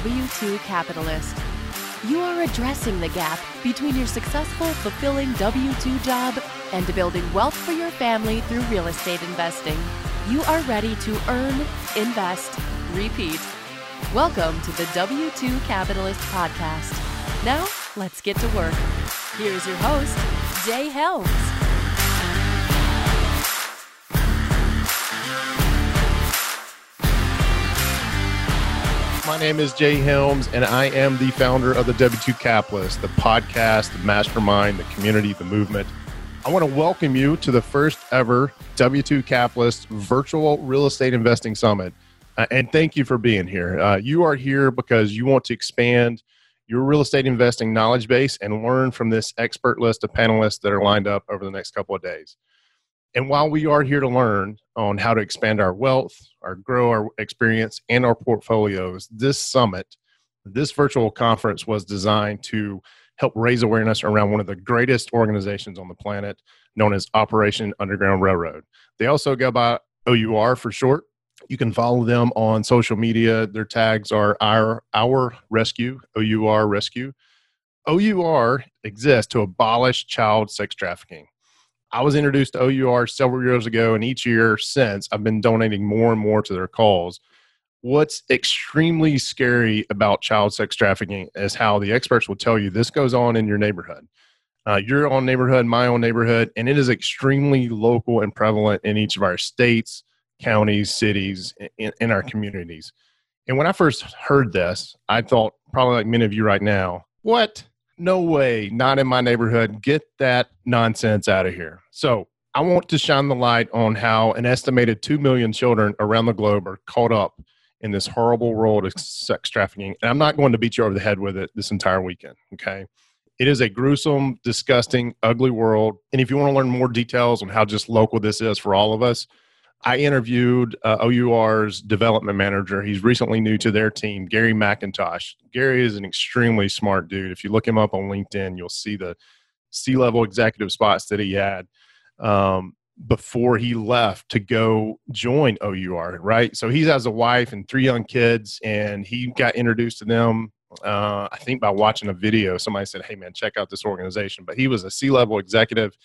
are a W 2 capitalist. You are addressing the gap between your successful, fulfilling W 2 job and building wealth for your family through real estate investing. You are ready to earn, invest, repeat. Welcome to the W 2 Capitalist Podcast. Now, let's get to work. Here's your host, Jay Helms. My name is Jay Helms, and I am the founder of the W2 Capitalist, the podcast, the mastermind, the community, the movement. I want to welcome you to the first ever W2 Capitalist Virtual Real Estate Investing Summit. Uh, and thank you for being here. Uh, you are here because you want to expand your real estate investing knowledge base and learn from this expert list of panelists that are lined up over the next couple of days. And while we are here to learn on how to expand our wealth, our grow our experience, and our portfolios, this summit, this virtual conference was designed to help raise awareness around one of the greatest organizations on the planet, known as Operation Underground Railroad. They also go by OUR for short. You can follow them on social media. Their tags are our our rescue, OUR rescue. OUR exists to abolish child sex trafficking. I was introduced to OUR several years ago, and each year since, I've been donating more and more to their cause. What's extremely scary about child sex trafficking is how the experts will tell you this goes on in your neighborhood. Uh, your own neighborhood, my own neighborhood, and it is extremely local and prevalent in each of our states, counties, cities, in, in our communities. And when I first heard this, I thought, probably like many of you right now, what? No way, not in my neighborhood. Get that nonsense out of here. So I want to shine the light on how an estimated 2 million children around the globe are caught up in this horrible world of sex trafficking. And I'm not going to beat you over the head with it this entire weekend. Okay. It is a gruesome, disgusting, ugly world. And if you want to learn more details on how just local this is for all of us, I interviewed uh, OUR's development manager. He's recently new to their team, Gary McIntosh. Gary is an extremely smart dude. If you look him up on LinkedIn, you'll see the C level executive spots that he had um, before he left to go join OUR, right? So he has a wife and three young kids, and he got introduced to them. Uh, I think by watching a video, somebody said, "Hey, man, check out this organization." But he was a C level executive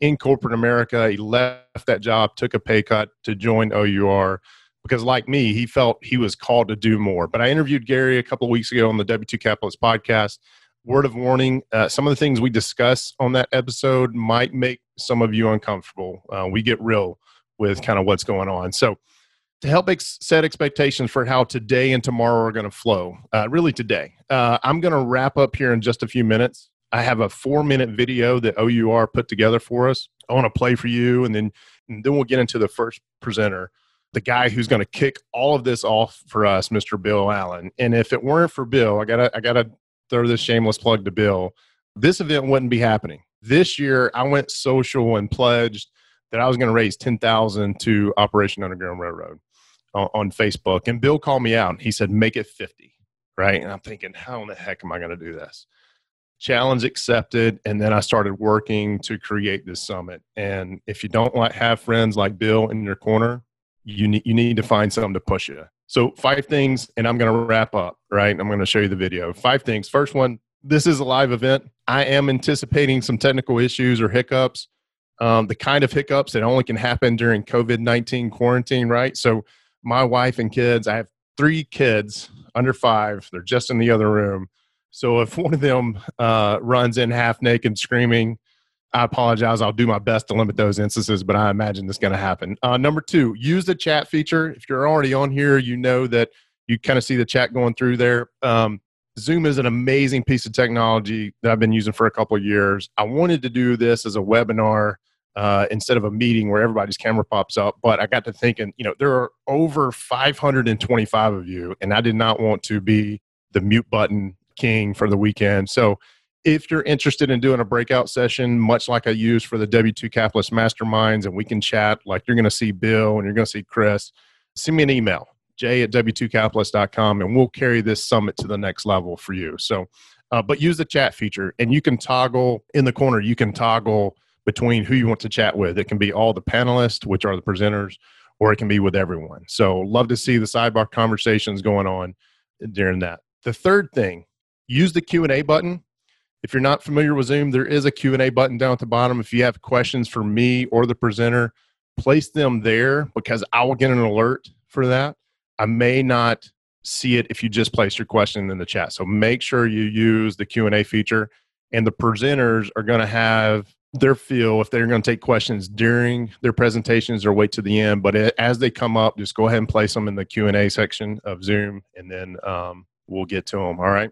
in corporate America. He left that job, took a pay cut to join OUR because, like me, he felt he was called to do more. But I interviewed Gary a couple of weeks ago on the W2 Capitalist podcast. Word of warning uh, some of the things we discuss on that episode might make some of you uncomfortable. Uh, we get real with kind of what's going on. So, to help ex- set expectations for how today and tomorrow are going to flow, uh, really today, uh, I'm going to wrap up here in just a few minutes. I have a four minute video that OUR put together for us. I want to play for you, and then and then we'll get into the first presenter, the guy who's going to kick all of this off for us, Mr. Bill Allen. And if it weren't for Bill, I gotta I gotta throw this shameless plug to Bill. This event wouldn't be happening this year. I went social and pledged that I was going to raise ten thousand to Operation Underground Railroad on, on Facebook, and Bill called me out. He said, "Make it 50. Right? And I'm thinking, how in the heck am I going to do this? Challenge accepted and then i started working to create this summit. And if you don't like have friends like bill in your corner you need you need to find something to push you. So five things and i'm going to wrap up right? I'm going to show you the video. Five things. First one this is a live event. I am anticipating some technical issues or hiccups um, the kind of hiccups that only can happen during covid-19 quarantine right? So my wife and kids i have three kids under five. They're just in the other room so if one of them uh, runs in half naked screaming, I apologize. I'll do my best to limit those instances, but I imagine this is going to happen. Uh, number two, use the chat feature. If you're already on here, you know that you kind of see the chat going through there. Um, Zoom is an amazing piece of technology that I've been using for a couple years. I wanted to do this as a webinar uh, instead of a meeting where everybody's camera pops up, but I got to thinking, you know, there are over 525 of you, and I did not want to be the mute button king for the weekend. So if you're interested in doing a breakout session, much like I use for the W2 Capitalist Masterminds, and we can chat like you're going to see Bill and you're going to see Chris, send me an email, j at w2capitalist.com, and we'll carry this summit to the next level for you. So, uh, but use the chat feature, and you can toggle in the corner, you can toggle between who you want to chat with. It can be all the panelists, which are the presenters, or it can be with everyone. So, love to see the sidebar conversations going on during that. The third thing, use the Q&A button. If you're not familiar with Zoom, there is a Q&A button down at the bottom. If you have questions for me or the presenter, place them there because I will get an alert for that. I may not see it if you just place your question in the chat. So make sure you use the Q&A feature and the presenters are going to have their feel if they're going to take questions during their presentations or wait to the end but as they come up just go ahead and place them in the q&a section of zoom and then um, we'll get to them all right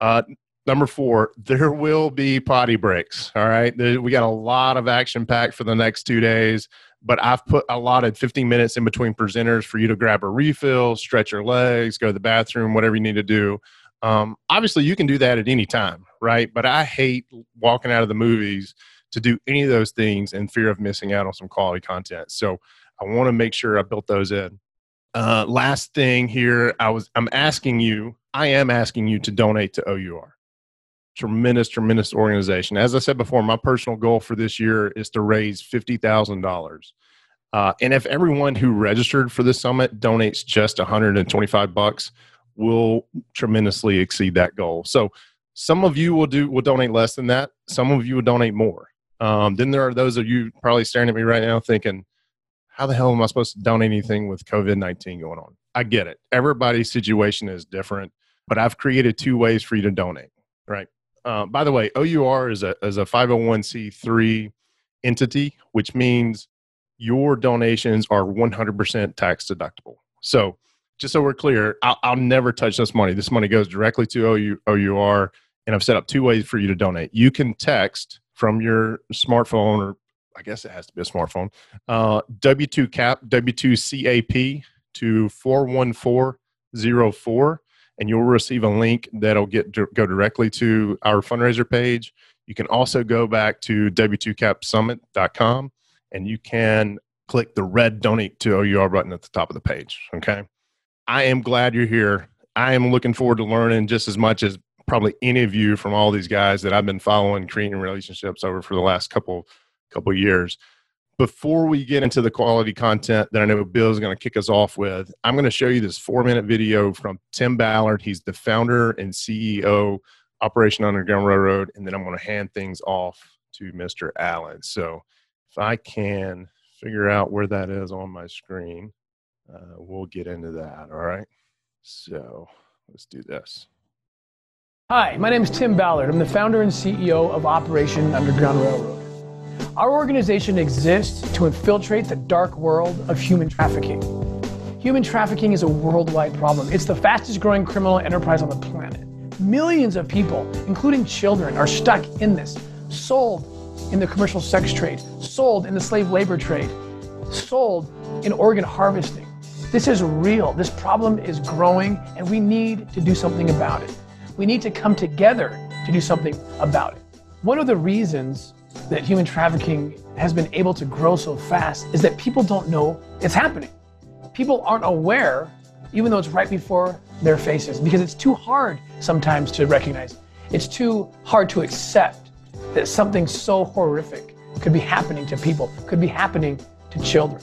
uh, number four there will be potty breaks all right we got a lot of action packed for the next two days but I've put allotted 15 minutes in between presenters for you to grab a refill, stretch your legs, go to the bathroom, whatever you need to do. Um, obviously, you can do that at any time, right? But I hate walking out of the movies to do any of those things in fear of missing out on some quality content. So I want to make sure I built those in. Uh, last thing here, I was I'm asking you, I am asking you to donate to OUR tremendous, tremendous organization. As I said before, my personal goal for this year is to raise fifty thousand uh, dollars. And if everyone who registered for the summit donates just 125 bucks, we'll tremendously exceed that goal. So some of you will do will donate less than that. Some of you will donate more. Um, then there are those of you probably staring at me right now thinking, "How the hell am I supposed to donate anything with COVID 19 going on?" I get it. Everybody's situation is different, but I've created two ways for you to donate. Right. Uh, by the way, OUR is a is a 501c3 entity, which means your donations are 100% tax deductible. So, just so we're clear, I'll, I'll never touch this money. This money goes directly to OU, OUR, and I've set up two ways for you to donate. You can text from your smartphone, or I guess it has to be a smartphone, uh, W2 CAP W2 CAP to 41404 and you'll receive a link that'll get go directly to our fundraiser page. You can also go back to w2capsummit.com and you can click the red donate to OUR button at the top of the page. Okay. I am glad you're here. I am looking forward to learning just as much as probably any of you from all these guys that I've been following, creating relationships over for the last couple couple years before we get into the quality content that I know Bill is going to kick us off with, I'm going to show you this four minute video from Tim Ballard. He's the founder and CEO, Operation Underground Railroad. And then I'm going to hand things off to Mr. Allen. So if I can figure out where that is on my screen, uh, we'll get into that. All right. So let's do this. Hi, my name is Tim Ballard. I'm the founder and CEO of Operation Underground Railroad. Our organization exists to infiltrate the dark world of human trafficking. Human trafficking is a worldwide problem. It's the fastest growing criminal enterprise on the planet. Millions of people, including children, are stuck in this, sold in the commercial sex trade, sold in the slave labor trade, sold in organ harvesting. This is real. This problem is growing, and we need to do something about it. We need to come together to do something about it. One of the reasons that human trafficking has been able to grow so fast is that people don't know it's happening. People aren't aware, even though it's right before their faces, because it's too hard sometimes to recognize. It's too hard to accept that something so horrific could be happening to people, could be happening to children.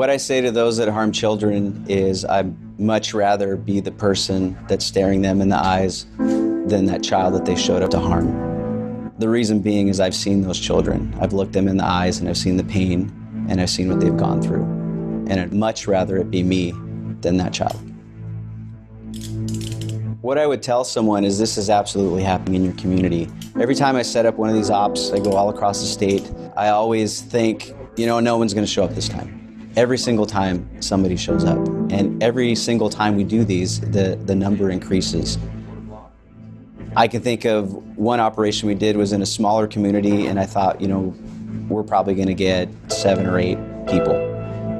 What I say to those that harm children is I'd much rather be the person that's staring them in the eyes than that child that they showed up to harm. The reason being is I've seen those children. I've looked them in the eyes and I've seen the pain and I've seen what they've gone through and I'd much rather it be me than that child. What I would tell someone is this is absolutely happening in your community. Every time I set up one of these ops, I go all across the state, I always think, you know, no one's going to show up this time. Every single time somebody shows up. And every single time we do these, the, the number increases. I can think of one operation we did was in a smaller community, and I thought, you know, we're probably going to get seven or eight people.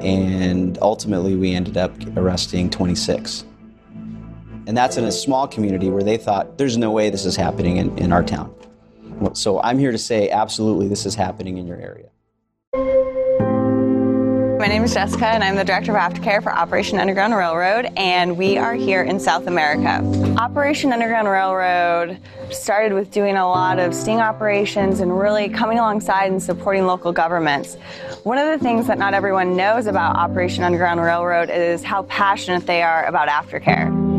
And ultimately, we ended up arresting 26. And that's in a small community where they thought, there's no way this is happening in, in our town. So I'm here to say, absolutely, this is happening in your area. My name is Jessica, and I'm the Director of Aftercare for Operation Underground Railroad, and we are here in South America. Operation Underground Railroad started with doing a lot of sting operations and really coming alongside and supporting local governments. One of the things that not everyone knows about Operation Underground Railroad is how passionate they are about aftercare.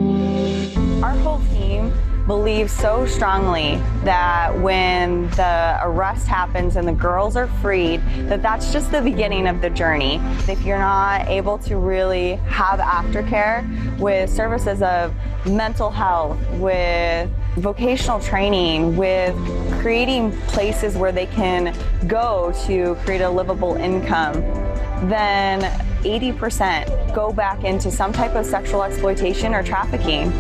Believe so strongly that when the arrest happens and the girls are freed, that that's just the beginning of the journey. If you're not able to really have aftercare with services of mental health, with vocational training, with creating places where they can go to create a livable income, then 80% go back into some type of sexual exploitation or trafficking.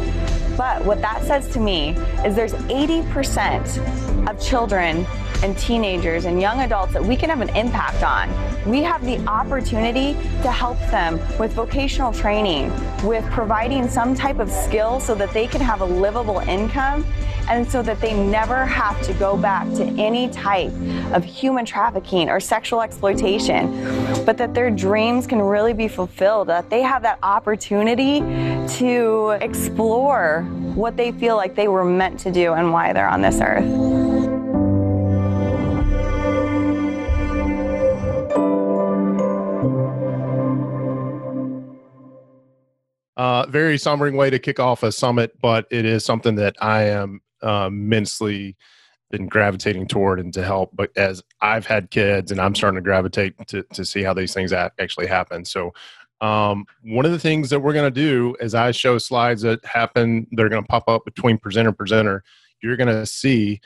But what that says to me is there's 80% of children and teenagers and young adults that we can have an impact on. We have the opportunity to help them with vocational training, with providing some type of skill so that they can have a livable income and so that they never have to go back to any type of human trafficking or sexual exploitation, but that their dreams can really be fulfilled, that they have that opportunity to explore what they feel like they were meant to do and why they're on this earth. Uh, very sombering way to kick off a summit, but it is something that I am immensely been gravitating toward and to help. But as I've had kids and I'm starting to gravitate to, to see how these things actually happen. So, um, one of the things that we're going to do is I show slides that happen, they're going to pop up between presenter presenter. You're going to see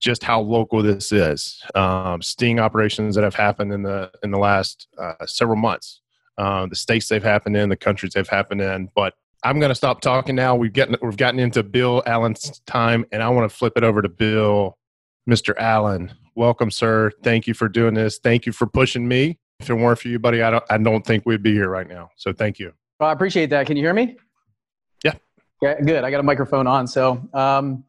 just how local this is. Um, sting operations that have happened in the in the last uh, several months uh, the states they've happened in, the countries they've happened in. But I'm going to stop talking now. We've gotten we've gotten into Bill Allen's time, and I want to flip it over to Bill, Mr. Allen. Welcome, sir. Thank you for doing this. Thank you for pushing me. If it weren't for you, buddy, I don't I don't think we'd be here right now. So thank you. Well, I appreciate that. Can you hear me? Yeah. Yeah, good. I got a microphone on. So, um,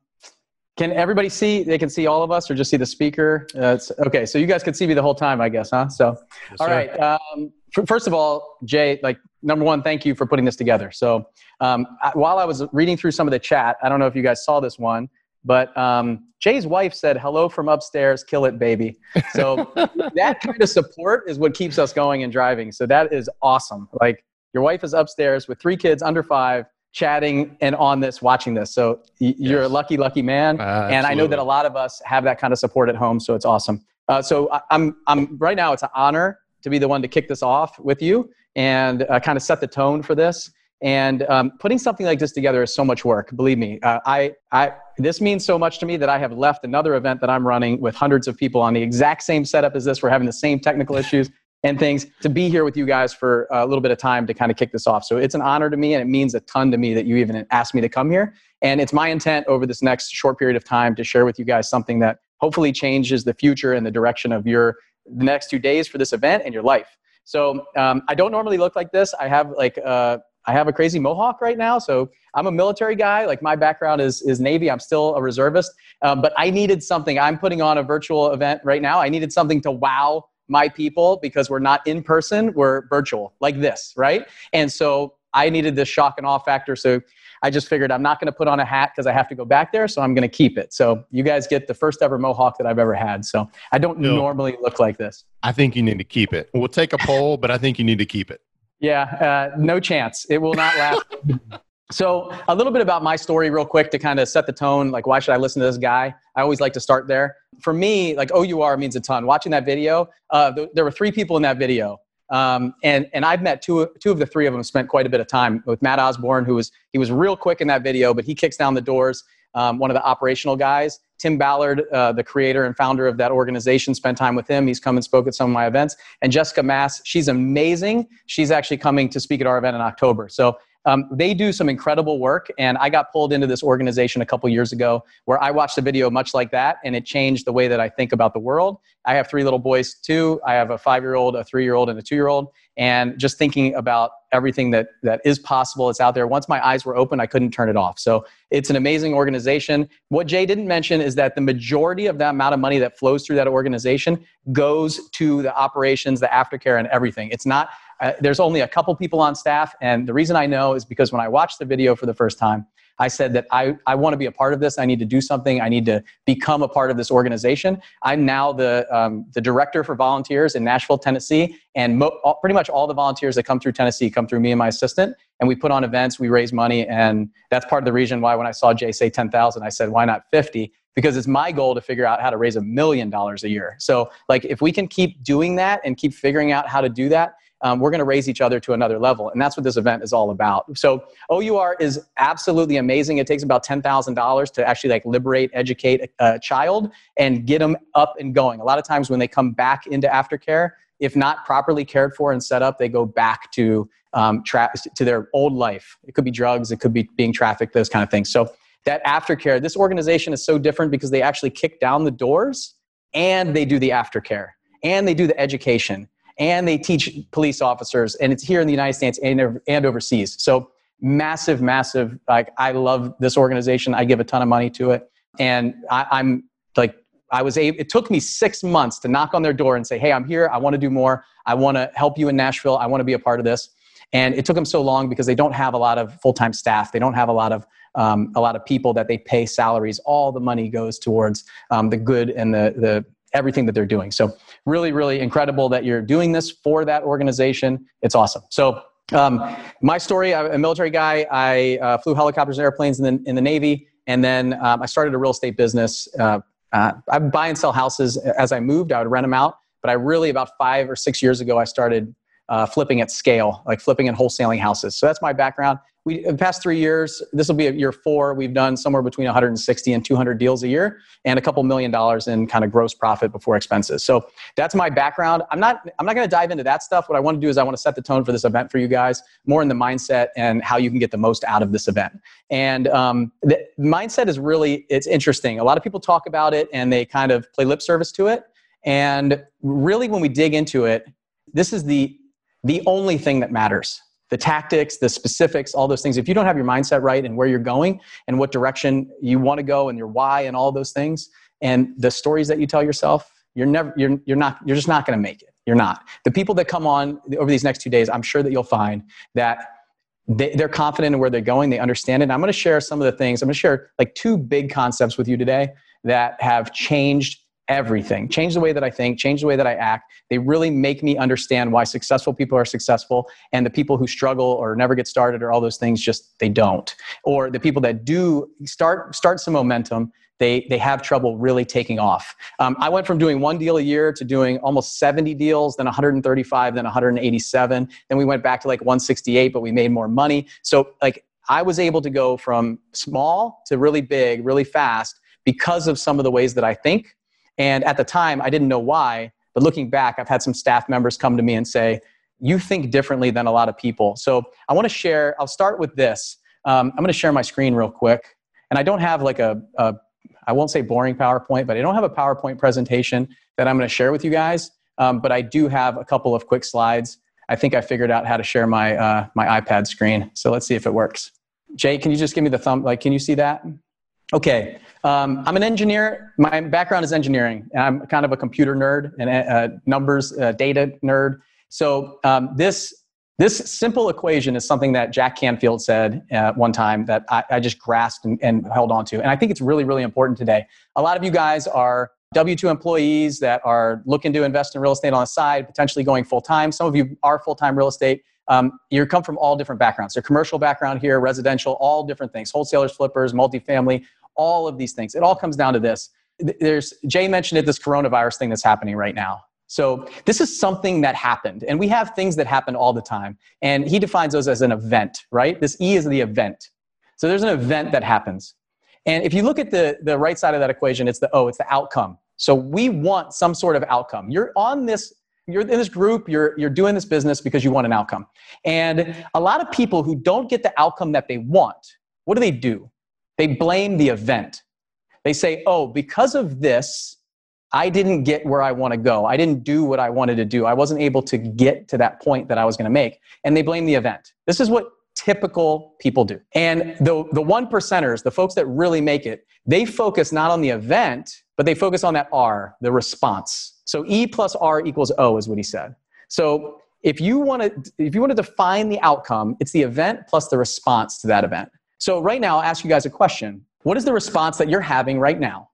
can everybody see? They can see all of us, or just see the speaker? Uh, okay, so you guys can see me the whole time, I guess, huh? So, yes, all right. Um, first of all, Jay, like number one, thank you for putting this together. So um, I, while I was reading through some of the chat, I don't know if you guys saw this one, but um, Jay's wife said, "Hello from upstairs, kill it, baby." So that kind of support is what keeps us going and driving. So that is awesome. Like your wife is upstairs with three kids under five, chatting and on this, watching this. So y- you're a lucky, lucky man. Uh, and I know that a lot of us have that kind of support at home. So it's awesome. Uh, so I, I'm, I'm right now. It's an honor to be the one to kick this off with you and uh, kind of set the tone for this. And um, putting something like this together is so much work. Believe me, uh, I, I, this means so much to me that I have left another event that I'm running with hundreds of people on the exact same setup as this. We're having the same technical issues and things to be here with you guys for a little bit of time to kind of kick this off. So it's an honor to me, and it means a ton to me that you even asked me to come here. And it's my intent over this next short period of time to share with you guys something that hopefully changes the future and the direction of your the next two days for this event and your life. So um, I don't normally look like this. I have like uh, I have a crazy mohawk right now. So I'm a military guy. Like my background is is Navy. I'm still a reservist. Um, but I needed something. I'm putting on a virtual event right now. I needed something to wow my people because we're not in person. We're virtual like this, right? And so I needed this shock and awe factor. So I just figured I'm not going to put on a hat because I have to go back there, so I'm going to keep it. So you guys get the first ever mohawk that I've ever had. So I don't no, normally look like this. I think you need to keep it. We'll take a poll, but I think you need to keep it. Yeah, uh, no chance. It will not last. so a little bit about my story, real quick, to kind of set the tone. Like, why should I listen to this guy? I always like to start there. For me, like OUR means a ton. Watching that video, uh, th- there were three people in that video. Um, and and I've met two two of the three of them. Spent quite a bit of time with Matt Osborne, who was he was real quick in that video, but he kicks down the doors. Um, one of the operational guys, Tim Ballard, uh, the creator and founder of that organization, spent time with him. He's come and spoke at some of my events. And Jessica Mass, she's amazing. She's actually coming to speak at our event in October. So um, they do some incredible work, and I got pulled into this organization a couple years ago where I watched a video much like that, and it changed the way that I think about the world. I have three little boys too. I have a five-year-old, a three-year-old, and a two-year-old, and just thinking about everything that that is possible, it's out there. Once my eyes were open, I couldn't turn it off. So it's an amazing organization. What Jay didn't mention is that the majority of that amount of money that flows through that organization goes to the operations, the aftercare, and everything. It's not uh, there's only a couple people on staff. And the reason I know is because when I watched the video for the first time, I said that I, I want to be a part of this. I need to do something. I need to become a part of this organization. I'm now the, um, the director for volunteers in Nashville, Tennessee. And mo- all, pretty much all the volunteers that come through Tennessee come through me and my assistant. And we put on events, we raise money. And that's part of the reason why when I saw Jay say 10,000, I said, why not 50? Because it's my goal to figure out how to raise a million dollars a year. So, like, if we can keep doing that and keep figuring out how to do that, um, we're going to raise each other to another level. And that's what this event is all about. So OUR is absolutely amazing. It takes about $10,000 to actually like liberate, educate a child and get them up and going. A lot of times when they come back into aftercare, if not properly cared for and set up, they go back to um, tra- to their old life. It could be drugs, it could be being trafficked, those kind of things. So that aftercare, this organization is so different because they actually kick down the doors and they do the aftercare and they do the education and they teach police officers, and it's here in the United States and, and overseas. So massive, massive. Like I love this organization. I give a ton of money to it, and I, I'm like I was able, it took me six months to knock on their door and say, Hey, I'm here. I want to do more. I want to help you in Nashville. I want to be a part of this. And it took them so long because they don't have a lot of full-time staff. They don't have a lot of, um, a lot of people that they pay salaries. All the money goes towards um, the good and the, the everything that they're doing. So really, really incredible that you're doing this for that organization. It's awesome. So um, my story, I'm a military guy. I uh, flew helicopters and airplanes in the, in the Navy. And then um, I started a real estate business. Uh, uh, I buy and sell houses as I moved. I would rent them out. But I really, about five or six years ago, I started uh, flipping at scale, like flipping and wholesaling houses. So that's my background. We the past three years this will be year four we've done somewhere between 160 and 200 deals a year and a couple million dollars in kind of gross profit before expenses. So that's my background. I'm not i'm not going to dive into that stuff. What i want to do is i want to set the tone for this event for you guys more in the mindset and how you can get the most out of this event. And um, the mindset is really it's interesting. A lot of people talk about it and they kind of play lip service to it. And really when we dig into it this is the the only thing that matters the tactics, the specifics, all those things. If you don't have your mindset right and where you're going and what direction you want to go and your why and all those things and the stories that you tell yourself, you're never you're you're not you're just not going to make it. You're not. The people that come on over these next two days, I'm sure that you'll find that they, they're confident in where they're going. They understand it. And I'm going to share some of the things. I'm going to share like two big concepts with you today that have changed everything, change the way that I think, change the way that I act. They really make me understand why successful people are successful and the people who struggle or never get started or all those things just they don't. Or the people that do start start some momentum, they they have trouble really taking off. Um, I went from doing one deal a year to doing almost 70 deals, then 135, then 187. Then we went back to like 168, but we made more money. So like I was able to go from small to really big, really fast because of some of the ways that I think and at the time, I didn't know why. But looking back, I've had some staff members come to me and say, You think differently than a lot of people. So I want to share, I'll start with this. Um, I'm going to share my screen real quick. And I don't have like a, a, I won't say boring PowerPoint, but I don't have a PowerPoint presentation that I'm going to share with you guys. Um, but I do have a couple of quick slides. I think I figured out how to share my, uh, my iPad screen. So let's see if it works. Jay, can you just give me the thumb? Like, can you see that? Okay, um, I'm an engineer. My background is engineering, I'm kind of a computer nerd and uh, numbers, uh, data nerd. So um, this this simple equation is something that Jack Canfield said uh, one time that I, I just grasped and, and, held on to, and I think it's really really important today. A lot of you guys are W two employees that are looking to invest in real estate on the side, potentially going full time. Some of you are full time real estate. Um, you come from all different backgrounds. So commercial background here, residential, all different things. Wholesalers, flippers, multifamily, all of these things. It all comes down to this. There's Jay mentioned it, this coronavirus thing that's happening right now. So this is something that happened, and we have things that happen all the time. And he defines those as an event, right? This E is the event. So there's an event that happens. And if you look at the, the right side of that equation, it's the O, it's the outcome. So we want some sort of outcome. You're on this, you're in this group, you're, you're doing this business because you want an outcome. And a lot of people who don't get the outcome that they want, what do they do? They blame the event. They say, oh, because of this, I didn't get where I want to go. I didn't do what I wanted to do. I wasn't able to get to that point that I was going to make. And they blame the event. This is what typical people do. And the, the one percenters, the folks that really make it, they focus not on the event, but they focus on that R, the response. So E plus R equals O is what he said. So if you want to if you want to define the outcome, it's the event plus the response to that event. So right now, I'll ask you guys a question. What is the response that you're having right now?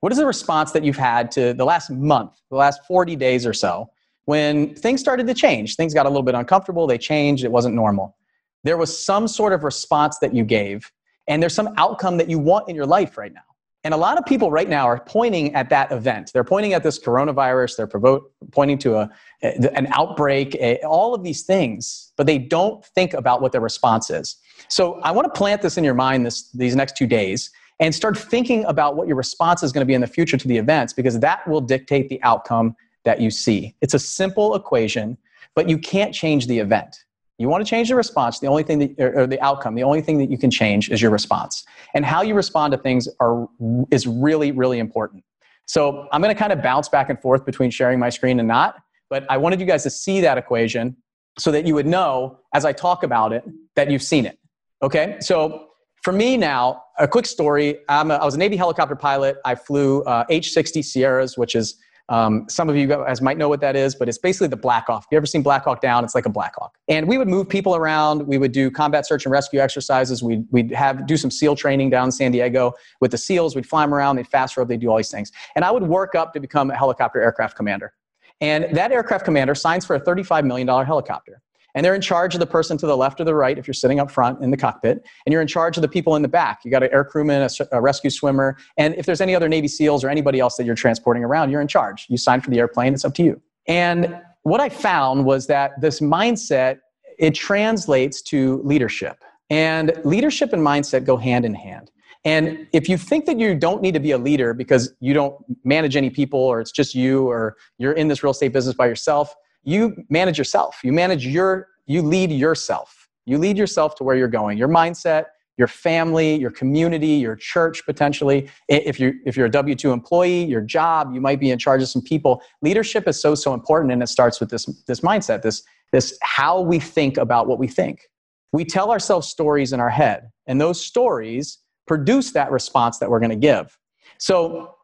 What is the response that you've had to the last month, the last 40 days or so, when things started to change? Things got a little bit uncomfortable, they changed, it wasn't normal. There was some sort of response that you gave, and there's some outcome that you want in your life right now. And a lot of people right now are pointing at that event. They're pointing at this coronavirus, they're provo- pointing to a, an outbreak, a, all of these things, but they don't think about what their response is. So I want to plant this in your mind this, these next two days and start thinking about what your response is going to be in the future to the events because that will dictate the outcome that you see. It's a simple equation, but you can't change the event. You want to change the response, the only thing that, or the outcome, the only thing that you can change is your response. And how you respond to things are, is really, really important. So I'm going to kind of bounce back and forth between sharing my screen and not, but I wanted you guys to see that equation so that you would know as I talk about it that you've seen it. Okay? So for me now, a quick story. A, i was a Navy helicopter pilot. I flew uh, H-60 Sierras, which is um, some of you guys might know what that is, but it's basically the Black Hawk. You ever seen Black Hawk Down? It's like a Black Hawk. And we would move people around. We would do combat search and rescue exercises. We'd, we'd have do some SEAL training down in San Diego with the SEALs. We'd fly them around. They'd fast rope. They'd do all these things. And I would work up to become a helicopter aircraft commander. And that aircraft commander signs for a $35 million helicopter and they're in charge of the person to the left or the right if you're sitting up front in the cockpit and you're in charge of the people in the back. You got an air crewman a, a, rescue swimmer and if there's any other navy seals or anybody else that you're transporting around you're in charge. You sign for the airplane it's up to you. And what i found was that this mindset it translates to leadership. And leadership and mindset go hand in hand. And if you think that you don't need to be a leader because you don't manage any people or it's just you or you're in this real estate business by yourself you manage yourself. You manage your, you lead yourself. You lead yourself to where you're going. Your mindset, your family, your community, your church potentially. If you if you're a W2 employee, your job, you might be in charge of some people. Leadership is so so important and it starts with this this mindset, this this how we think about what we think. We tell ourselves stories in our head and those stories produce that response that we're going to give. So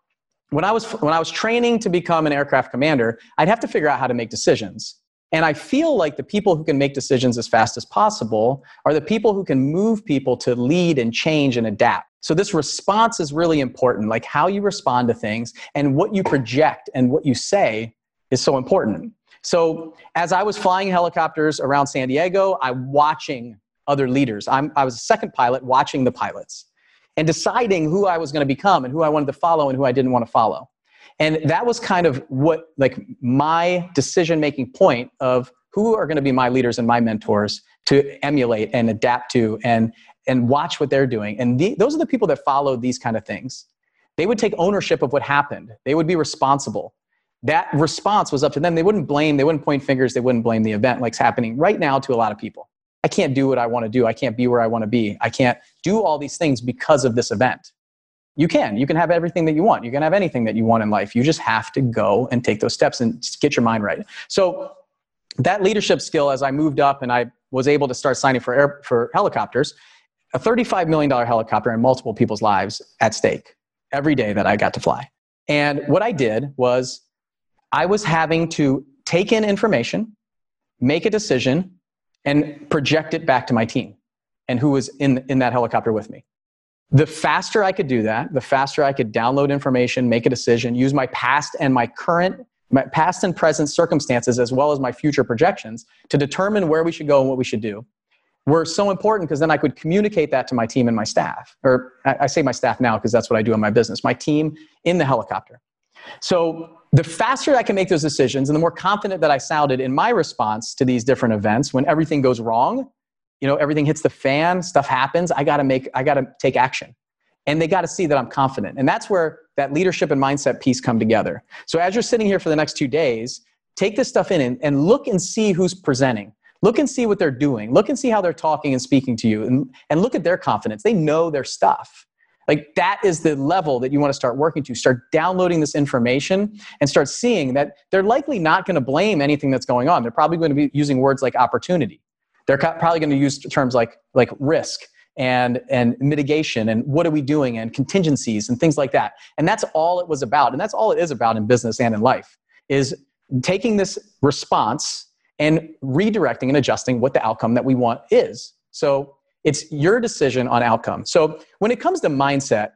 when I was when I was training to become an aircraft commander, I'd have to figure out how to make decisions. And I feel like the people who can make decisions as fast as possible are the people who can move people to lead and change and adapt. So this response is really important, like how you respond to things and what you project and what you say is so important. So as I was flying helicopters around San Diego, I'm watching other leaders. I'm, I was a second pilot watching the pilots and deciding who I was going to become and who I wanted to follow and who I didn't want to follow. And that was kind of what, like, my decision making point of who are going to be my leaders and my mentors to emulate and adapt to and, and watch what they're doing. And the, those are the people that follow these kind of things. They would take ownership of what happened, they would be responsible. That response was up to them. They wouldn't blame, they wouldn't point fingers, they wouldn't blame the event like's happening right now to a lot of people. I can't do what I want to do. I can't be where I want to be. I can't do all these things because of this event. You can. You can have everything that you want. You can have anything that you want in life. You just have to go and take those steps and get your mind right. So that leadership skill, as I moved up and I was able to start signing for air, for helicopters, a $35 million helicopter and multiple people's lives at stake every day that I got to fly. And what I did was I was having to take in information, make a decision, and project it back to my team and who was in, in that helicopter with me. The faster I could do that, the faster I could download information, make a decision, use my past and my current, my past and present circumstances, as well as my future projections to determine where we should go and what we should do were so important because then I could communicate that to my team and my staff. Or I say my staff now because that's what I do in my business, my team in the helicopter. So the faster I can make those decisions and the more confident that I sounded in my response to these different events when everything goes wrong, you know, everything hits the fan, stuff happens, I got to make I got to take action. and they got to see that I'm confident. And that's where that leadership and mindset piece come together. So as you're sitting here for the next two days, take this stuff in and, and look and see who's presenting. Look and see what they're doing. Look and see how they're talking and speaking to you, and, and look at their confidence. They know their stuff. Like that is the level that you want to start working to. Start downloading this information and start seeing that they're likely not going to blame anything that's going on. They're probably going to be using words like opportunity. They're probably going to use terms like like risk and and mitigation and what are we doing and contingencies and things like that. And that's all it was about. And that's all it is about in business and in life is taking this response and redirecting and adjusting what the outcome that we want is. So it's your decision on outcome. So when it comes to mindset,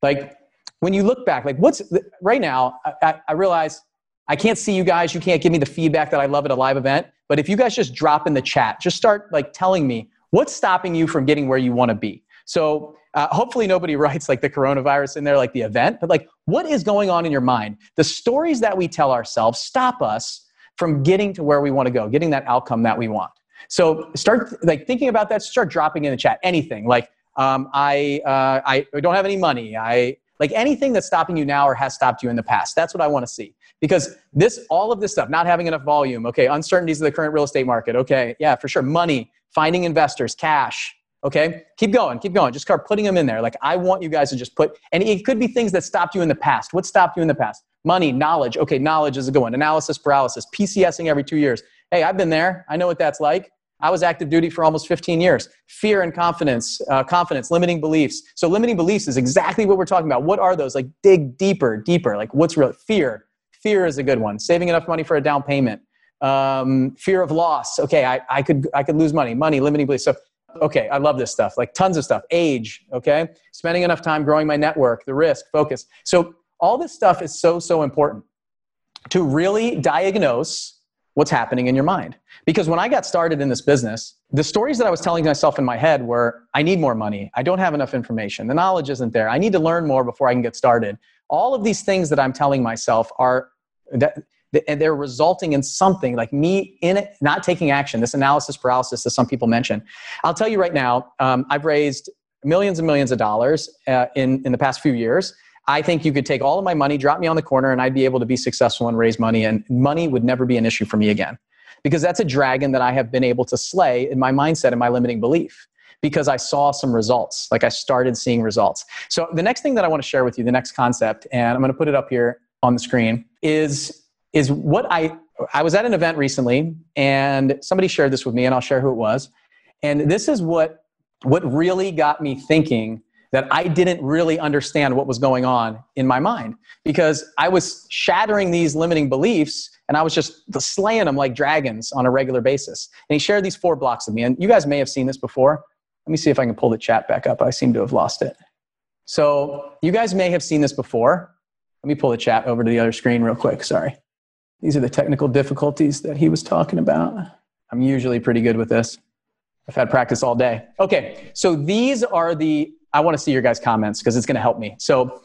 like when you look back, like what's right now, I, I realize I can't see you guys. You can't give me the feedback that I love at a live event. But if you guys just drop in the chat, just start like telling me what's stopping you from getting where you want to be. So uh, hopefully nobody writes like the coronavirus in there, like the event, but like what is going on in your mind? The stories that we tell ourselves stop us from getting to where we want to go, getting that outcome that we want. So start like thinking about that. Start dropping in the chat anything like um, I uh, I don't have any money. I like anything that's stopping you now or has stopped you in the past. That's what I want to see because this all of this stuff, not having enough volume. Okay, uncertainties of the current real estate market. Okay, yeah, for sure. Money, finding investors, cash. Okay, keep going, keep going. Just start putting them in there. Like I want you guys to just put, and it could be things that stopped you in the past. What stopped you in the past? Money, knowledge. Okay, knowledge is a good one. Analysis paralysis, PCSing every two years. Hey, I've been there. I know what that's like. I was active duty for almost 15 years. Fear and confidence, uh, confidence, limiting beliefs. So limiting beliefs is exactly what we're talking about. What are those? Like dig deeper, deeper. Like what's real? Fear. Fear is a good one. Saving enough money for a down payment. Um, fear of loss. Okay, I, I could I could lose money. Money, limiting beliefs. So okay, I love this stuff. Like tons of stuff. Age. Okay, spending enough time growing my network. The risk, focus. So all this stuff is so so important to really diagnose what's happening in your mind. Because when I got started in this business, the stories that I was telling myself in my head were I need more money. I don't have enough information. The knowledge isn't there. I need to learn more before I can get started. All of these things that I'm telling myself are that they're resulting in something like me in it not taking action this analysis paralysis that some people mention i'll tell you right now um, i've raised millions and millions of dollars uh, in, in the past few years I think you could take all of my money, drop me on the corner, and I'd be able to be successful and raise money, and money would never be an issue for me again. Because that's a dragon that I have been able to slay in my mindset and my limiting belief because I saw some results. Like I started seeing results. So the next thing that I want to share with you, the next concept, and I'm going to put it up here on the screen, is is what I I was at an event recently and somebody shared this with me and I'll share who it was. And this is what what really got me thinking that I didn't really understand what was going on in my mind because I was shattering these limiting beliefs and I was just slaying them like dragons on a regular basis. And he shared these four blocks with me. And you guys may have seen this before. Let me see if I can pull the chat back up. I seem to have lost it. So you guys may have seen this before. Let me pull the chat over to the other screen real quick. Sorry. These are the technical difficulties that he was talking about. I'm usually pretty good with this. I've had practice all day. Okay, so these are the I want to see your guys' comments because it's going to help me. So,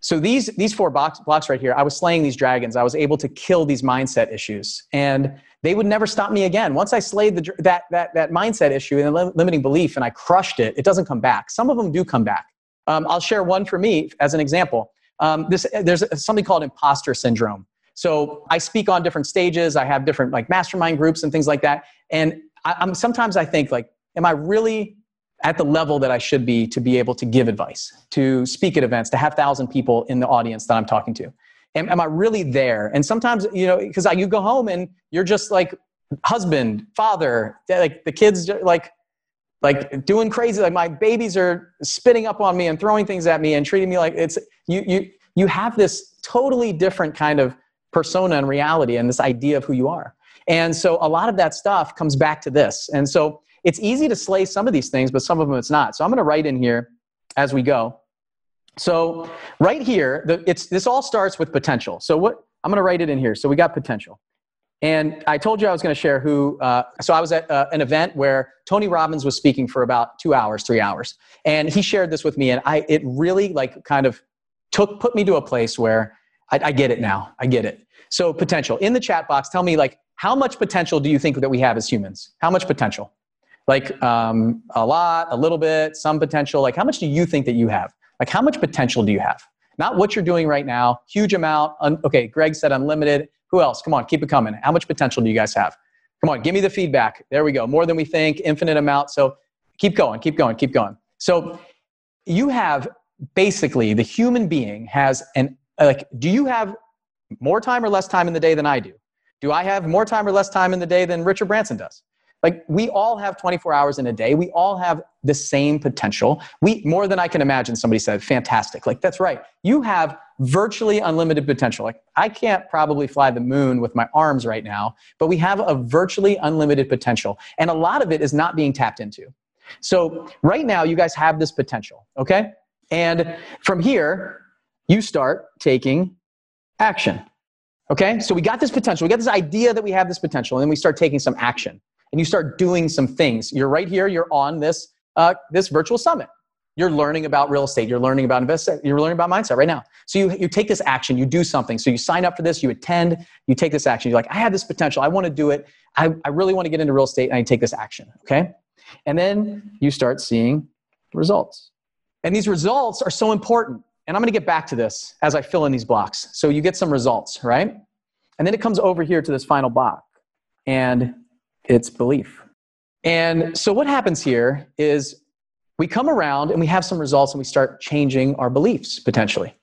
so these these four box, blocks right here, I was slaying these dragons. I was able to kill these mindset issues, and they would never stop me again. Once I slayed the, that that that mindset issue and limiting belief, and I crushed it, it doesn't come back. Some of them do come back. Um, I'll share one for me as an example. Um, this there's something called imposter syndrome. So I speak on different stages. I have different like mastermind groups and things like that. And I, I'm sometimes I think like, am I really at the level that I should be to be able to give advice, to speak at events, to have thousand people in the audience that I'm talking to. Am, am I really there? And sometimes, you know, because you go home and you're just like husband, father, like the kids, like like doing crazy. Like my babies are spitting up on me and throwing things at me and treating me like it's you. You you have this totally different kind of persona and reality and this idea of who you are. And so a lot of that stuff comes back to this. And so it's easy to slay some of these things, but some of them it's not. So I'm going to write in here as we go. So right here, the, it's, this all starts with potential. So what I'm going to write it in here. So we got potential. And I told you I was going to share who. Uh, so I was at uh, an event where Tony Robbins was speaking for about two hours, three hours, and he shared this with me, and I it really like kind of took put me to a place where I, I get it now. I get it. So potential in the chat box. Tell me like how much potential do you think that we have as humans? How much potential? Like um, a lot, a little bit, some potential? Like, how much do you think that you have? Like, how much potential do you have? Not what you're doing right now, huge amount. Un- okay, Greg said unlimited. Who else? Come on, keep it coming. How much potential do you guys have? Come on, give me the feedback. There we go. More than we think, infinite amount. So keep going, keep going, keep going. So you have basically the human being has an like do you have more time or less time in the day than I do? Do I have more time or less time in the day than Richard Branson does? Like we all have 24 hours in a day. We all have the same potential. We more than I can imagine. Somebody said, "Fantastic!" Like that's right. You have virtually unlimited potential. Like I can't probably fly the moon with my arms right now, but we have a virtually unlimited potential, and a lot of it is not being tapped into. So right now, you guys have this potential. Okay, and from here, you start taking action. Okay, so we got this potential. We got this idea that we have this potential, and then we start taking some action and you start doing some things. You're right here, you're on this, uh, this virtual summit. You're learning about real estate, you're learning about investment, you're learning about mindset right now. So you, you take this action, you do something. So you sign up for this, you attend, you take this action. You're like, I have this potential, I want to do it. I, I really want to get into real estate, and I take this action. Okay. And then you start seeing results. And these results are so important. And I'm going to get back to this as I fill in these blocks. So you get some results, right? And then it comes over here to this final block. And it's belief. And so what happens here is we come around and we have some results and we start changing our beliefs potentially.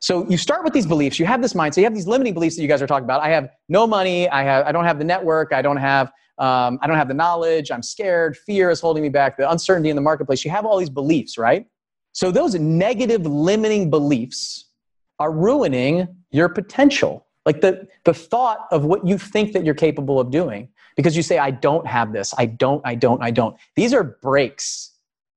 So you start with these beliefs, you have this mindset, you have these limiting beliefs that you guys are talking about. I have no money, I have I don't have the network, I don't have um, I don't have the knowledge, I'm scared, fear is holding me back, the uncertainty in the marketplace. You have all these beliefs, right? So those negative limiting beliefs are ruining your potential. Like the, the thought of what you think that you're capable of doing because you say, I don't have this, I don't, I don't, I don't. These are brakes.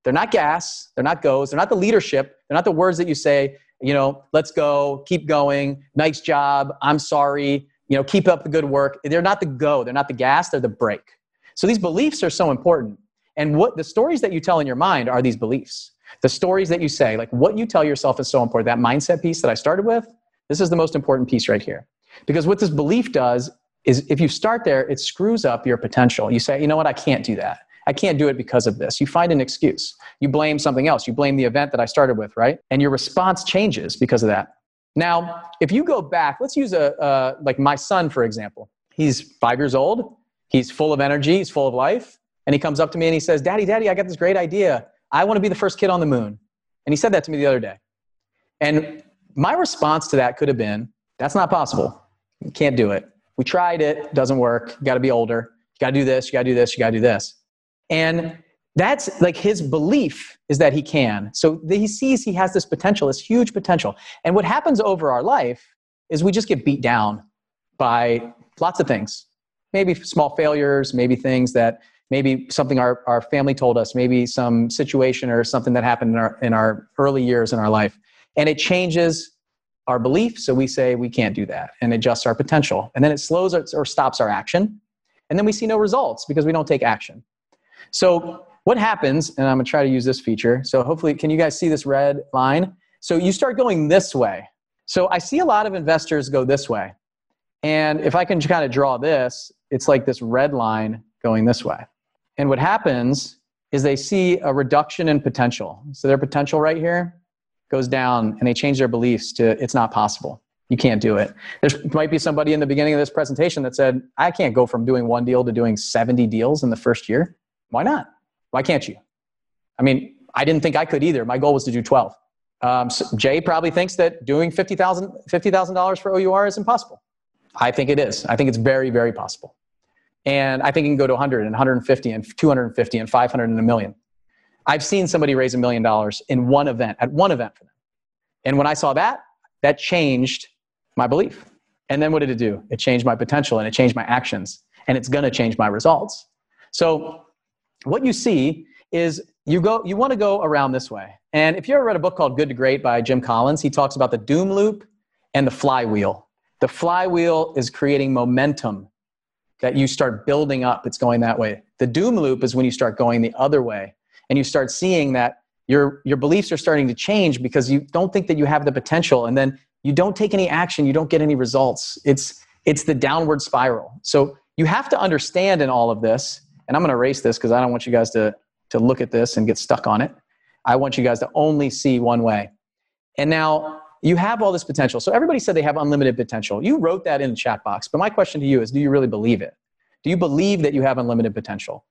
They're not gas, they're not goes, they're not the leadership, they're not the words that you say, you know, let's go, keep going, nice job, I'm sorry, you know, keep up the good work. They're not the go, they're not the gas, they're the brake. So these beliefs are so important. And what the stories that you tell in your mind are these beliefs. The stories that you say, like what you tell yourself is so important. That mindset piece that I started with, this is the most important piece right here. Because what this belief does is if you start there, it screws up your potential. You say, you know what, I can't do that. I can't do it because of this. You find an excuse. You blame something else. You blame the event that I started with, right? And your response changes because of that. Now, if you go back, let's use a like my son for example. He's five years old. He's full of energy. He's full of life. And he comes up to me and he says, "Daddy, Daddy, I got this great idea. I want to be the first kid on the moon." And he said that to me the other day. And my response to that could have been, "That's not possible. You can't do it we tried it, doesn't work. You got to be older. You got to do this, you got to do this, you got to do this. And that's like his belief is that he can. So he sees he has this potential, this huge potential. And what happens over our life is we just get beat down by lots of things. Maybe small failures, maybe things that maybe something our, our family told us, maybe some situation or something that happened in our, in our early years in our life. And it changes our belief. So we say we can't do that and adjusts our potential. And then it slows or stops our action. And then we see no results because we don't take action. So what happens, and I'm gonna try to use this feature. So hopefully, can you guys see this red line? So you start going this way. So I see a lot of investors go this way. And if I can kind of draw this, it's like this red line going this way. And what happens is they see a reduction in potential. So their potential right here goes down and they change their beliefs to it's not possible. You can't do it. There might be somebody in the beginning of this presentation that said, I can't go from doing one deal to doing 70 deals in the first year. Why not? Why can't you? I mean, I didn't think I could either. My goal was to do 12. Um, so Jay probably thinks that doing $50,000 $50, for OUR is impossible. I think it is. I think it's very, very possible. And I think you can go to 100 and 150 and 250 and 500 and a million. I've seen somebody raise a million dollars in one event, at one event for them. And when I saw that, that changed my belief. And then what did it do? It changed my potential and it changed my actions and it's going to change my results. So what you see is you go you want to go around this way. And if you ever read a book called Good to Great by Jim Collins, he talks about the doom loop and the flywheel. The flywheel is creating momentum that you start building up. It's going that way. The doom loop is when you start going the other way and you start seeing that your your beliefs are starting to change because you don't think that you have the potential and then you don't take any action you don't get any results it's it's the downward spiral so you have to understand in all of this and i'm going to erase this because i don't want you guys to to look at this and get stuck on it I want you guys to only see one way. And now you have all this potential. So everybody said they have unlimited potential. You wrote that in the chat box. But my question to you is do you really believe it? Do you believe that you have unlimited potential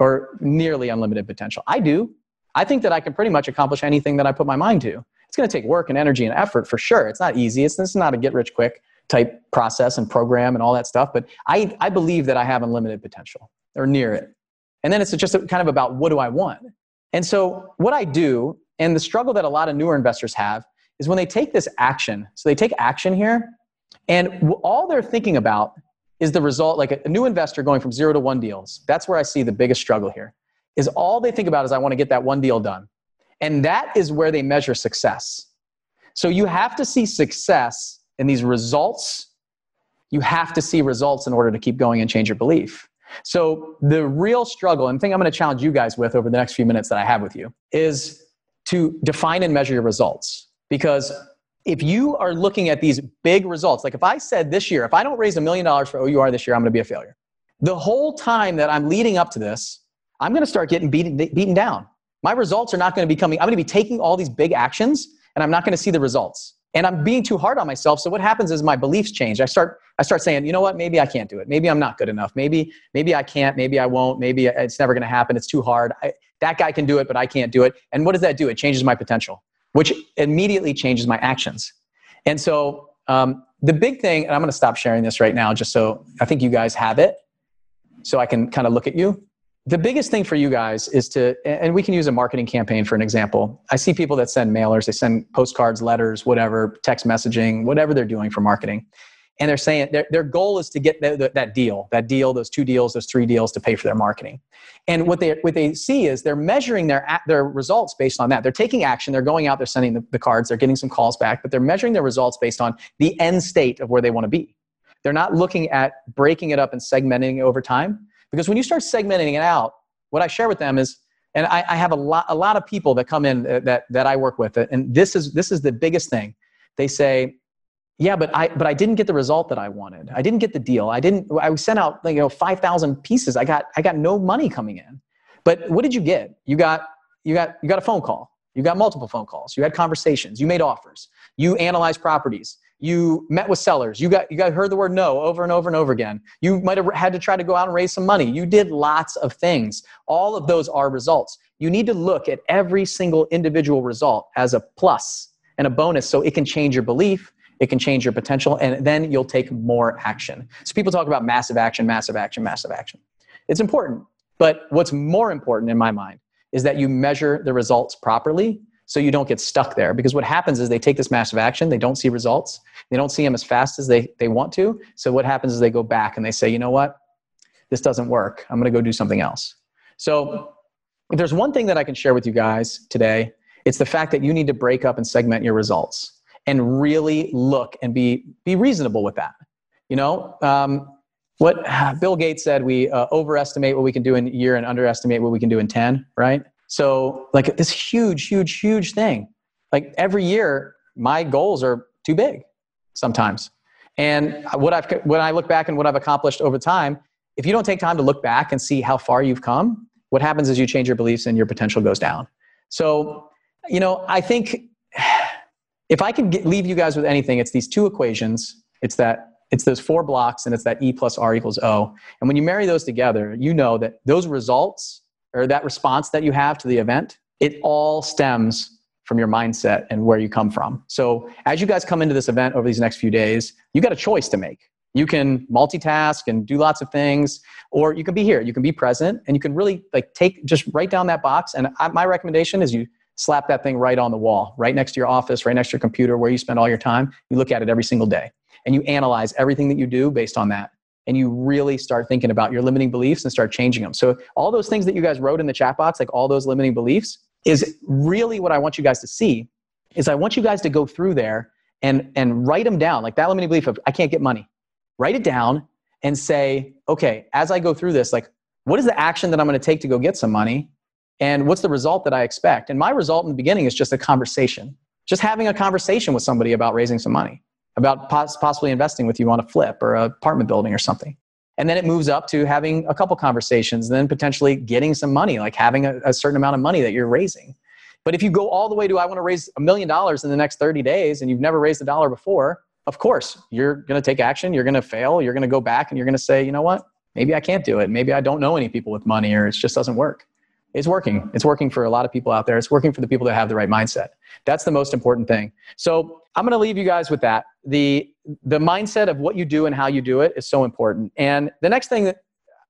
or nearly unlimited potential? I do. I think that I can pretty much accomplish anything that I put my mind to. It's going to take work and energy and effort for sure. It's not easy. It's, not a get rich quick type process and program and all that stuff. But I, I believe that I have unlimited potential or near it. And then it's just kind of about what do I want? And so what I do, and the struggle that a lot of newer investors have, is when they take this action. So they take action here, and all they're thinking about is the result. Like a, new investor going from zero to one deals. That's where I see the biggest struggle here. Is all they think about is I want to get that one deal done, and that is where they measure success. So you have to see success in these results. You have to see results in order to keep going and change your belief. So the real struggle, and thing I'm going to challenge you guys with over the next few minutes that I have with you, is to define and measure your results. Because if you are looking at these big results, like if I said this year, if I don't raise a million dollars for OUR this year, I'm going to be a failure. The whole time that I'm leading up to this, I'm going to start getting beaten, beaten down. My results are not going to be coming. I'm going to be taking all these big actions and I'm not going to see the results. And i'm being too hard on myself so what happens is my beliefs change. I start i start saying you know what? Maybe i can't do it. Maybe i'm not good enough. Maybe maybe i can't. Maybe i won't. Maybe it's never going to happen. It's too hard. I, that guy can do it but i can't do it. And what does that do? It changes my potential which immediately changes my actions. And so um, the big thing and i'm going to stop sharing this right now just so i think you guys have it so i can kind of look at you. The biggest thing for you guys is to and we can use a marketing campaign for an example. I see people that send mailers they send postcards letters whatever text messaging whatever they're doing for marketing and they're saying their, their goal is to get the, the, that deal that deal those two deals those three deals to pay for their marketing. And what they what they see is they're measuring their their results based on that. They're taking action. They're going out they're sending the, the cards. They're getting some calls back but they're measuring their results based on the end state of where they want to be. They're not looking at breaking it up and segmenting it over time because when you start segmenting it out, what I share with them is, and I, I have a lot, a lot of people that come in uh, that, that I work with, and this is, this is the biggest thing. They say, yeah, but I, but I didn't get the result that I wanted. I didn't get the deal. I didn't, I sent out, you know, 5,000 pieces. I got, I got no money coming in. But what did you get? You got, you got, you got a phone call. You got multiple phone calls. You had conversations. You made offers. You analyzed properties you met with sellers you got you got heard the word no over and over and over again you might have had to try to go out and raise some money you did lots of things all of those are results you need to look at every single individual result as a plus and a bonus so it can change your belief it can change your potential and then you'll take more action so people talk about massive action massive action massive action it's important but what's more important in my mind is that you measure the results properly so you don't get stuck there. Because what happens is they take this massive action, they don't see results, they don't see them as fast as they, they want to. So what happens is they go back and they say, you know what? This doesn't work. I'm going to go do something else. So if there's one thing that I can share with you guys today, it's the fact that you need to break up and segment your results and really look and be, be reasonable with that. You know, um, what Bill Gates said, we uh, overestimate what we can do in a year and underestimate what we can do in 10, right? So, like this huge, huge, huge thing. Like every year, my goals are too big sometimes. And what I've, when I look back and what I've accomplished over time, if you don't take time to look back and see how far you've come, what happens is you change your beliefs and your potential goes down. So, you know, I think if I can get, leave you guys with anything, it's these two equations. It's that it's those four blocks and it's that E plus R equals O. And when you marry those together, you know that those results or that response that you have to the event, it all stems from your mindset and where you come from. So as you guys come into this event over these next few days, you got a choice to make. You can multitask and do lots of things, or you can be here. You can be present, and you can really like take just write down that box. And I, my recommendation is you slap that thing right on the wall, right next to your office, right next to your computer, where you spend all your time. You look at it every single day, and you analyze everything that you do based on that and you really start thinking about your limiting beliefs and start changing them. So, all those things that you guys wrote in the chat box, like all those limiting beliefs, is really what I want you guys to see. Is I want you guys to go through there and and write them down, like that limiting belief of I can't get money. Write it down and say, okay, as I go through this, like what is the action that I'm going to take to go get some money, and what's the result that I expect? And my result in the beginning is just a conversation, just having a conversation with somebody about raising some money about poss- possibly investing with you on a flip or an apartment building or something. And then it moves up to having a couple conversations, then potentially getting some money, like having a, a certain amount of money that you're raising. But if you go all the way to, I want to raise a million dollars in the next 30 days and you've never raised a dollar before, of course, you're going to take action. You're going to fail. You're going to go back and you're going to say, you know what? Maybe I can't do it. Maybe I don't know any people with money or it just doesn't work. It's working. It's working for a lot of people out there. It's working for the people that have the right mindset. That's the most important thing. So I'm going to leave you guys with that. The, the mindset of what you do and how you do it is so important. And the next thing that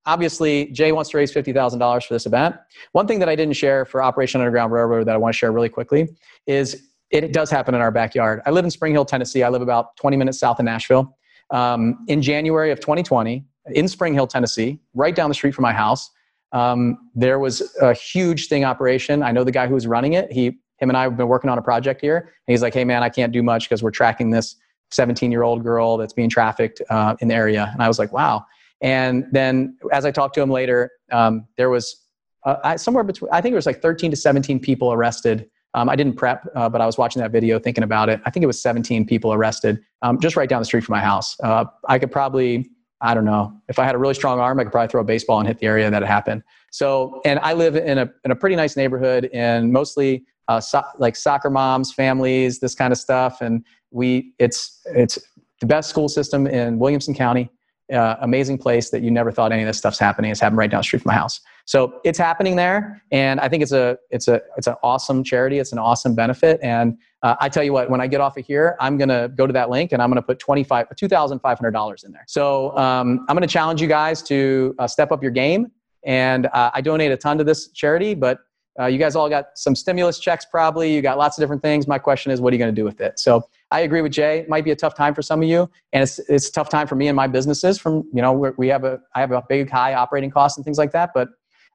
obviously Jay wants to raise $50,000 for this event. One thing that I didn't share for Operation Underground Railroad that I want to share really quickly is it does happen in our backyard. I live in Spring Hill, Tennessee. I live about 20 minutes south of Nashville. Um, in January of 2020, in Spring Hill, Tennessee, right down the street from my house, um, there was a huge thing operation. I know the guy who was running it. He, him and I have been working on a project here. And he's like, hey, man, I can't do much because we're tracking this 17 year old girl that's being trafficked uh, in the area. And I was like, wow. And then as I talked to him later, um, there was uh, somewhere between, I think it was like 13 to 17 people arrested. Um, I didn't prep, uh, but I was watching that video thinking about it. I think it was 17 people arrested um, just right down the street from my house. Uh, I could probably, I don't know, if I had a really strong arm, I could probably throw a baseball and hit the area and that happened. So, and I live in a, in a pretty nice neighborhood and mostly uh, so, like soccer moms, families, this kind of stuff. And we, it's, it's the best school system in Williamson County uh, amazing place that you never thought any of this stuff's happening. It's happening right down the street from my house. So it's happening there, and I think it's a it's a it's an awesome charity. It's an awesome benefit, and uh, I tell you what, when I get off of here, I'm gonna go to that link and I'm gonna put twenty five two thousand five hundred dollars in there. So um, I'm gonna challenge you guys to uh, step up your game, and uh, I donate a ton to this charity, but uh, you guys all got some stimulus checks, probably. You got lots of different things. My question is, what are you going to do with it? So I agree with Jay. It might be a tough time for some of you, and it's it's a tough time for me and my businesses. From you know, we have a I have a big high operating costs and things like that, but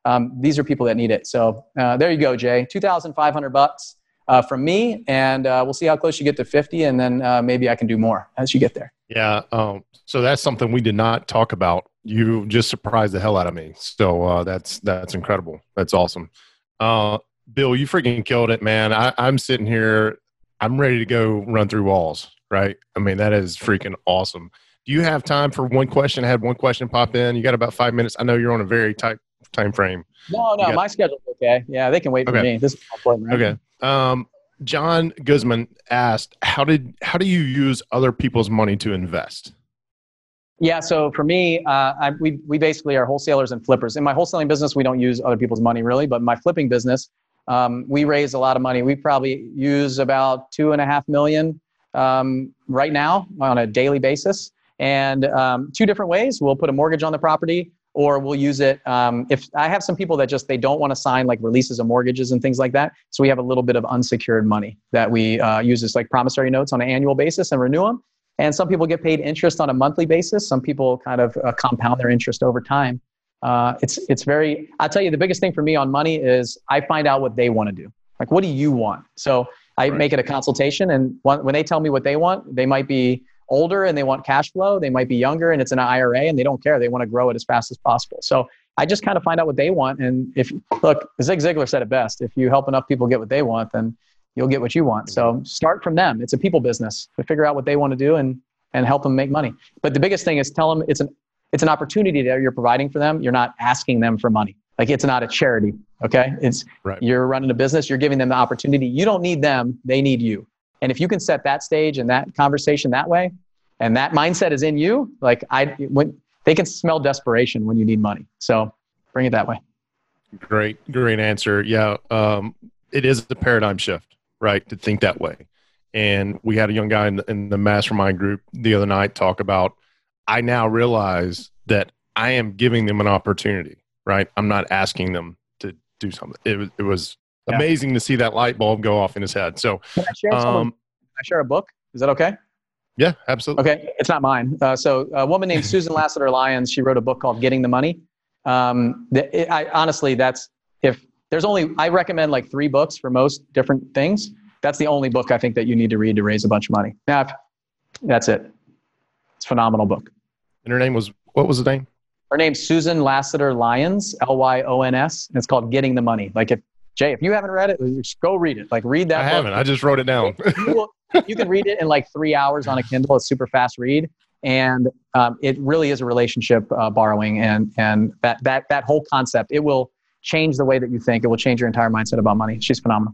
um, these are people that need it. So uh, there you go, Jay. Two thousand five hundred bucks uh, from me, and uh, we'll see how close you get to fifty, and then uh, maybe I can do more as you get there. Yeah. Um, so that's something we did not talk about. You just surprised the hell out of me. So uh, that's that's incredible. That's awesome. Uh, Bill, you freaking killed it, man. I, I'm sitting here, I'm ready to go run through walls, right? I mean, that is freaking awesome. Do you have time for one question? I had one question pop in. You got about five minutes. I know you're on a very tight time frame. No, no, got, my schedule's okay. Yeah, they can wait okay. for me. This is important. Right? Okay. Um, John Guzman asked, "How did how do you use other people's money to invest?" Yeah, so for me, uh, I, we, we basically are wholesalers and flippers. In my wholesaling business, we don't use other people's money really, but my flipping business, um, we raise a lot of money. We probably use about two and a half million um, right now on a daily basis. And um, two different ways we'll put a mortgage on the property or we'll use it um, if i have some people that just they don't want to sign like releases of mortgages and things like that so we have a little bit of unsecured money that we uh, use as like promissory notes on an annual basis and renew them and some people get paid interest on a monthly basis. Some people kind of uh, compound their interest over time. Uh, it's it's very. I'll tell you the biggest thing for me on money is I find out what they want to do. Like, what do you want? So I right. make it a consultation, and when they tell me what they want, they might be older and they want cash flow. They might be younger and it's an IRA and they don't care. They want to grow it as fast as possible. So I just kind of find out what they want. And if look, Zig Ziglar said it best: if you help enough people get what they want, then you'll get what you want. So mm-hmm. start from them. It's a people business. To figure out what they want to do and and help them make money. But the biggest thing is tell them it's an it's an opportunity that you're providing for them. You're not asking them for money. Like it's not a charity. Okay, it's right. you're running a business. You're giving them the opportunity. You don't need them. They need you. And if you can set that stage and that conversation that way, and that mindset is in you, like I when they can smell desperation when you need money. So bring it that way. Great, great answer. Yeah, um, it is a paradigm shift right? To think that way. And we had a young guy in the, in the mastermind group the other night talk about, I now realize that I am giving them an opportunity, right? I'm not asking them to do something. It was, it was yeah. amazing to see that light bulb go off in his head. So, can I share, um, can I share a book? Is that okay? Yeah, absolutely. Okay, it's not mine. Uh, so, a woman named Susan Lassiter Lyons, she wrote a book called Getting the Money. Um, the, it, I, honestly, that's if there's only I recommend like three books for most different things. That's the only book I think that you need to read to raise a bunch of money. Now, if, that's it. It's a phenomenal book. And her name was what was the name? Her name's Susan Lassiter Lyons, L Y O N S, and it's called Getting the Money. Like if Jay, if you haven't read it, just go read it. Like read that. I book. haven't. I just wrote it down. you, will, you, can read it in like three hours on a Kindle. It's super fast read, and um, it really is a relationship uh, borrowing, and and that that that whole concept. It will change the way that you think. It will change your entire mindset about money. She's phenomenal.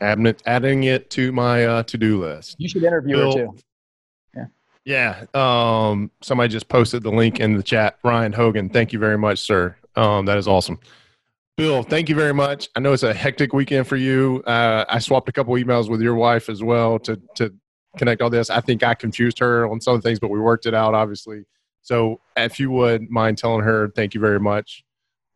Adding it, adding it to my uh, to-do list. You should interview Bill, her too. Yeah. Um, somebody just posted the link in the chat. Ryan Hogan, thank you very much, sir. Um, that is awesome. Bill, thank you very much. I know it's a hectic weekend for you. Uh, I swapped a couple emails with your wife as well to to connect all this. I think I confused her on some things, but we worked it out, obviously. So, if you would mind telling her, thank you very much.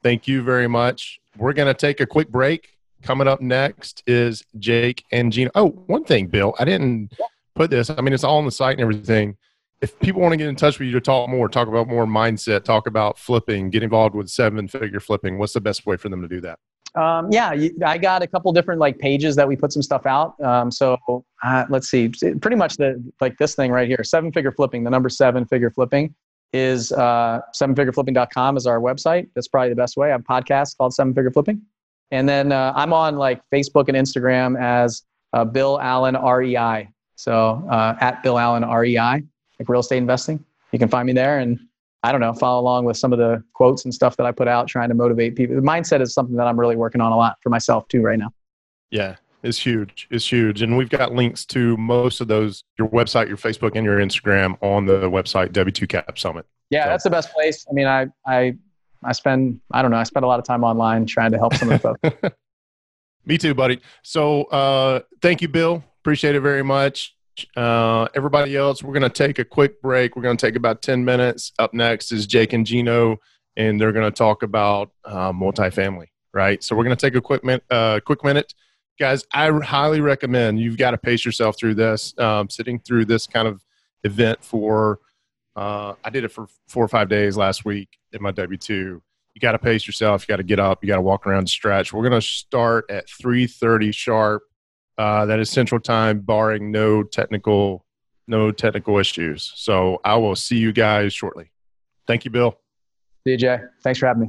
Thank you very much. We're going to take a quick break. Coming up next is Jake and Gino. Oh, one thing, Bill, I didn't put this. I mean, it's all on the site and everything. If people want to get in touch with you to talk more, talk about more mindset, talk about flipping, get involved with seven figure flipping, what's the best way for them to do that? Um, yeah, I got a couple different like pages that we put some stuff out. Um, so uh, let's see, pretty much the like this thing right here, seven figure flipping, the number seven figure flipping is uh, sevenfigureflipping.com is our website. That's probably the best way. I have a podcast called Seven Figure Flipping. And then uh, I'm on like Facebook and Instagram as uh, Bill Allen REI. So uh, at Bill Allen REI, like real estate investing. You can find me there and I don't know, follow along with some of the quotes and stuff that I put out trying to motivate people. The mindset is something that I'm really working on a lot for myself too right now. Yeah, it's huge. It's huge. And we've got links to most of those, your website, your Facebook, and your Instagram on the website, W2Cap Summit. Yeah, so. that's the best place. I mean, I, I, I spend, I don't know, I spend a lot of time online trying to help some of the folks. Me too, buddy. So uh, thank you, Bill. Appreciate it very much. Uh, everybody else, we're going to take a quick break. We're going to take about 10 minutes. Up next is Jake and Gino, and they're going to talk about uh, multifamily, right? So we're going to take a quick, min- uh, quick minute. Guys, I highly recommend you've got to pace yourself through this. Um, sitting through this kind of event for, uh, I did it for four or five days last week in my W 2 you got to pace yourself. You got to get up. You got to walk around, stretch. We're going to start at 3:30 sharp. Uh, that is Central Time, barring no technical no technical issues. So I will see you guys shortly. Thank you, Bill. DJ. Thanks for having me.